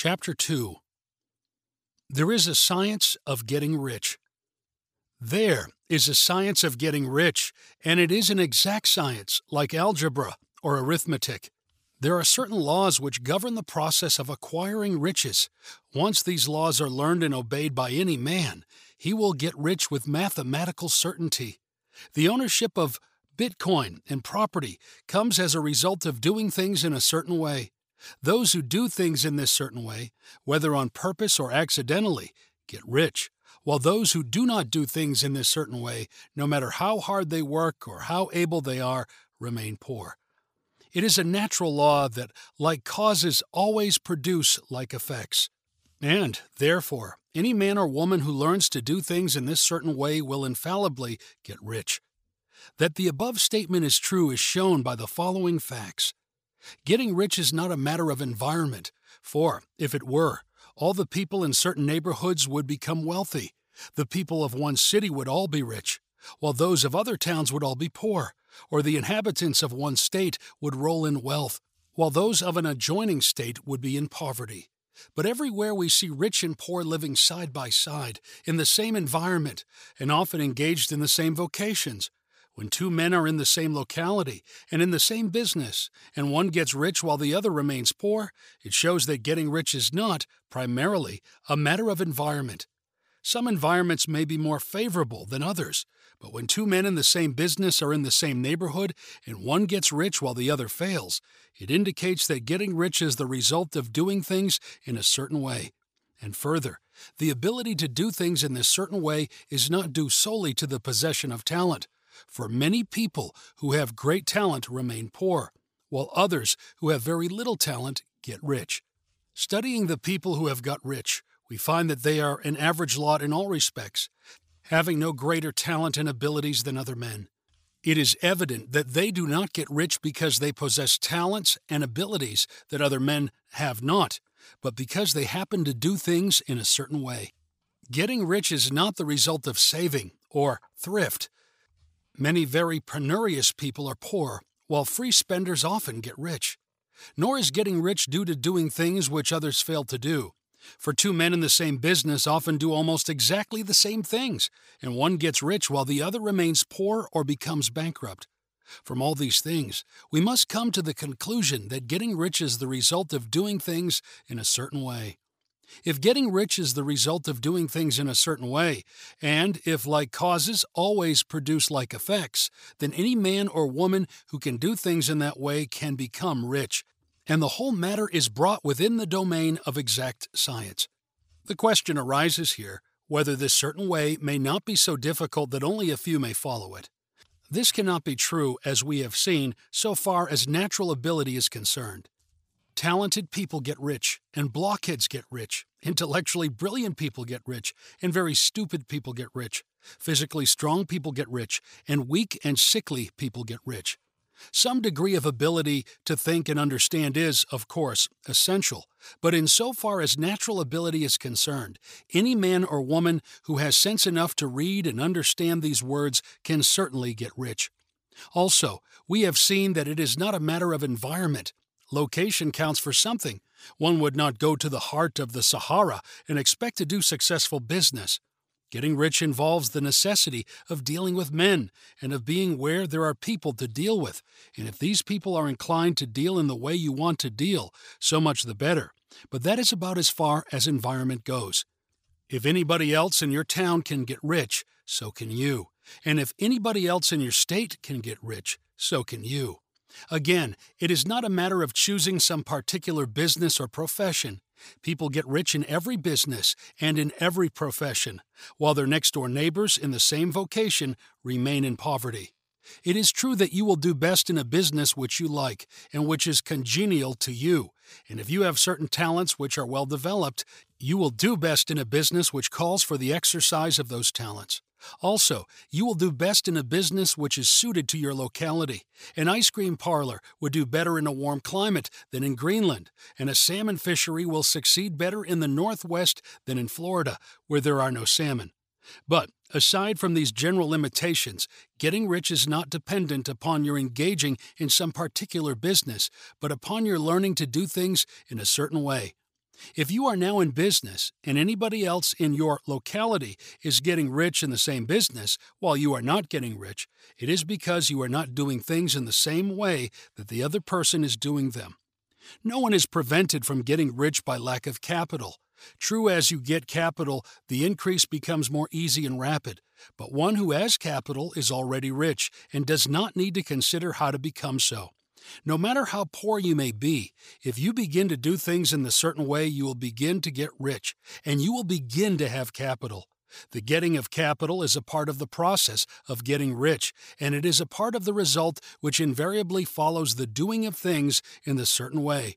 Chapter 2 There is a science of getting rich. There is a science of getting rich, and it is an exact science, like algebra or arithmetic. There are certain laws which govern the process of acquiring riches. Once these laws are learned and obeyed by any man, he will get rich with mathematical certainty. The ownership of Bitcoin and property comes as a result of doing things in a certain way. Those who do things in this certain way, whether on purpose or accidentally, get rich, while those who do not do things in this certain way, no matter how hard they work or how able they are, remain poor. It is a natural law that like causes always produce like effects. And, therefore, any man or woman who learns to do things in this certain way will infallibly get rich. That the above statement is true is shown by the following facts. Getting rich is not a matter of environment, for, if it were, all the people in certain neighborhoods would become wealthy. The people of one city would all be rich, while those of other towns would all be poor, or the inhabitants of one state would roll in wealth, while those of an adjoining state would be in poverty. But everywhere we see rich and poor living side by side, in the same environment, and often engaged in the same vocations. When two men are in the same locality and in the same business, and one gets rich while the other remains poor, it shows that getting rich is not, primarily, a matter of environment. Some environments may be more favorable than others, but when two men in the same business are in the same neighborhood and one gets rich while the other fails, it indicates that getting rich is the result of doing things in a certain way. And further, the ability to do things in this certain way is not due solely to the possession of talent for many people who have great talent remain poor, while others who have very little talent get rich. Studying the people who have got rich, we find that they are an average lot in all respects, having no greater talent and abilities than other men. It is evident that they do not get rich because they possess talents and abilities that other men have not, but because they happen to do things in a certain way. Getting rich is not the result of saving or thrift, Many very penurious people are poor, while free spenders often get rich. Nor is getting rich due to doing things which others fail to do. For two men in the same business often do almost exactly the same things, and one gets rich while the other remains poor or becomes bankrupt. From all these things, we must come to the conclusion that getting rich is the result of doing things in a certain way. If getting rich is the result of doing things in a certain way, and if like causes always produce like effects, then any man or woman who can do things in that way can become rich, and the whole matter is brought within the domain of exact science. The question arises here whether this certain way may not be so difficult that only a few may follow it. This cannot be true, as we have seen, so far as natural ability is concerned. Talented people get rich, and blockheads get rich. Intellectually brilliant people get rich, and very stupid people get rich. Physically strong people get rich, and weak and sickly people get rich. Some degree of ability to think and understand is, of course, essential, but in so far as natural ability is concerned, any man or woman who has sense enough to read and understand these words can certainly get rich. Also, we have seen that it is not a matter of environment, Location counts for something. One would not go to the heart of the Sahara and expect to do successful business. Getting rich involves the necessity of dealing with men and of being where there are people to deal with. And if these people are inclined to deal in the way you want to deal, so much the better. But that is about as far as environment goes. If anybody else in your town can get rich, so can you. And if anybody else in your state can get rich, so can you. Again, it is not a matter of choosing some particular business or profession. People get rich in every business and in every profession, while their next door neighbors in the same vocation remain in poverty. It is true that you will do best in a business which you like and which is congenial to you. And if you have certain talents which are well developed, you will do best in a business which calls for the exercise of those talents. Also, you will do best in a business which is suited to your locality. An ice cream parlor would do better in a warm climate than in Greenland, and a salmon fishery will succeed better in the Northwest than in Florida, where there are no salmon. But, aside from these general limitations, getting rich is not dependent upon your engaging in some particular business, but upon your learning to do things in a certain way. If you are now in business and anybody else in your locality is getting rich in the same business while you are not getting rich, it is because you are not doing things in the same way that the other person is doing them. No one is prevented from getting rich by lack of capital. True, as you get capital, the increase becomes more easy and rapid, but one who has capital is already rich and does not need to consider how to become so. No matter how poor you may be, if you begin to do things in the certain way, you will begin to get rich, and you will begin to have capital. The getting of capital is a part of the process of getting rich, and it is a part of the result which invariably follows the doing of things in the certain way.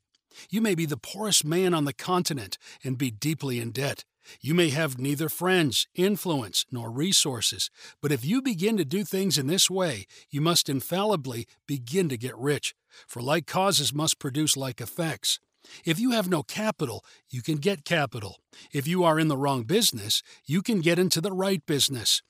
You may be the poorest man on the continent and be deeply in debt. You may have neither friends, influence, nor resources, but if you begin to do things in this way, you must infallibly begin to get rich, for like causes must produce like effects. If you have no capital, you can get capital. If you are in the wrong business, you can get into the right business.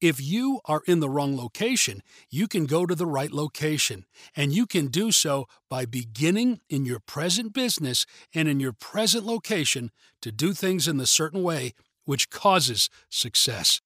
If you are in the wrong location, you can go to the right location, and you can do so by beginning in your present business and in your present location to do things in the certain way which causes success.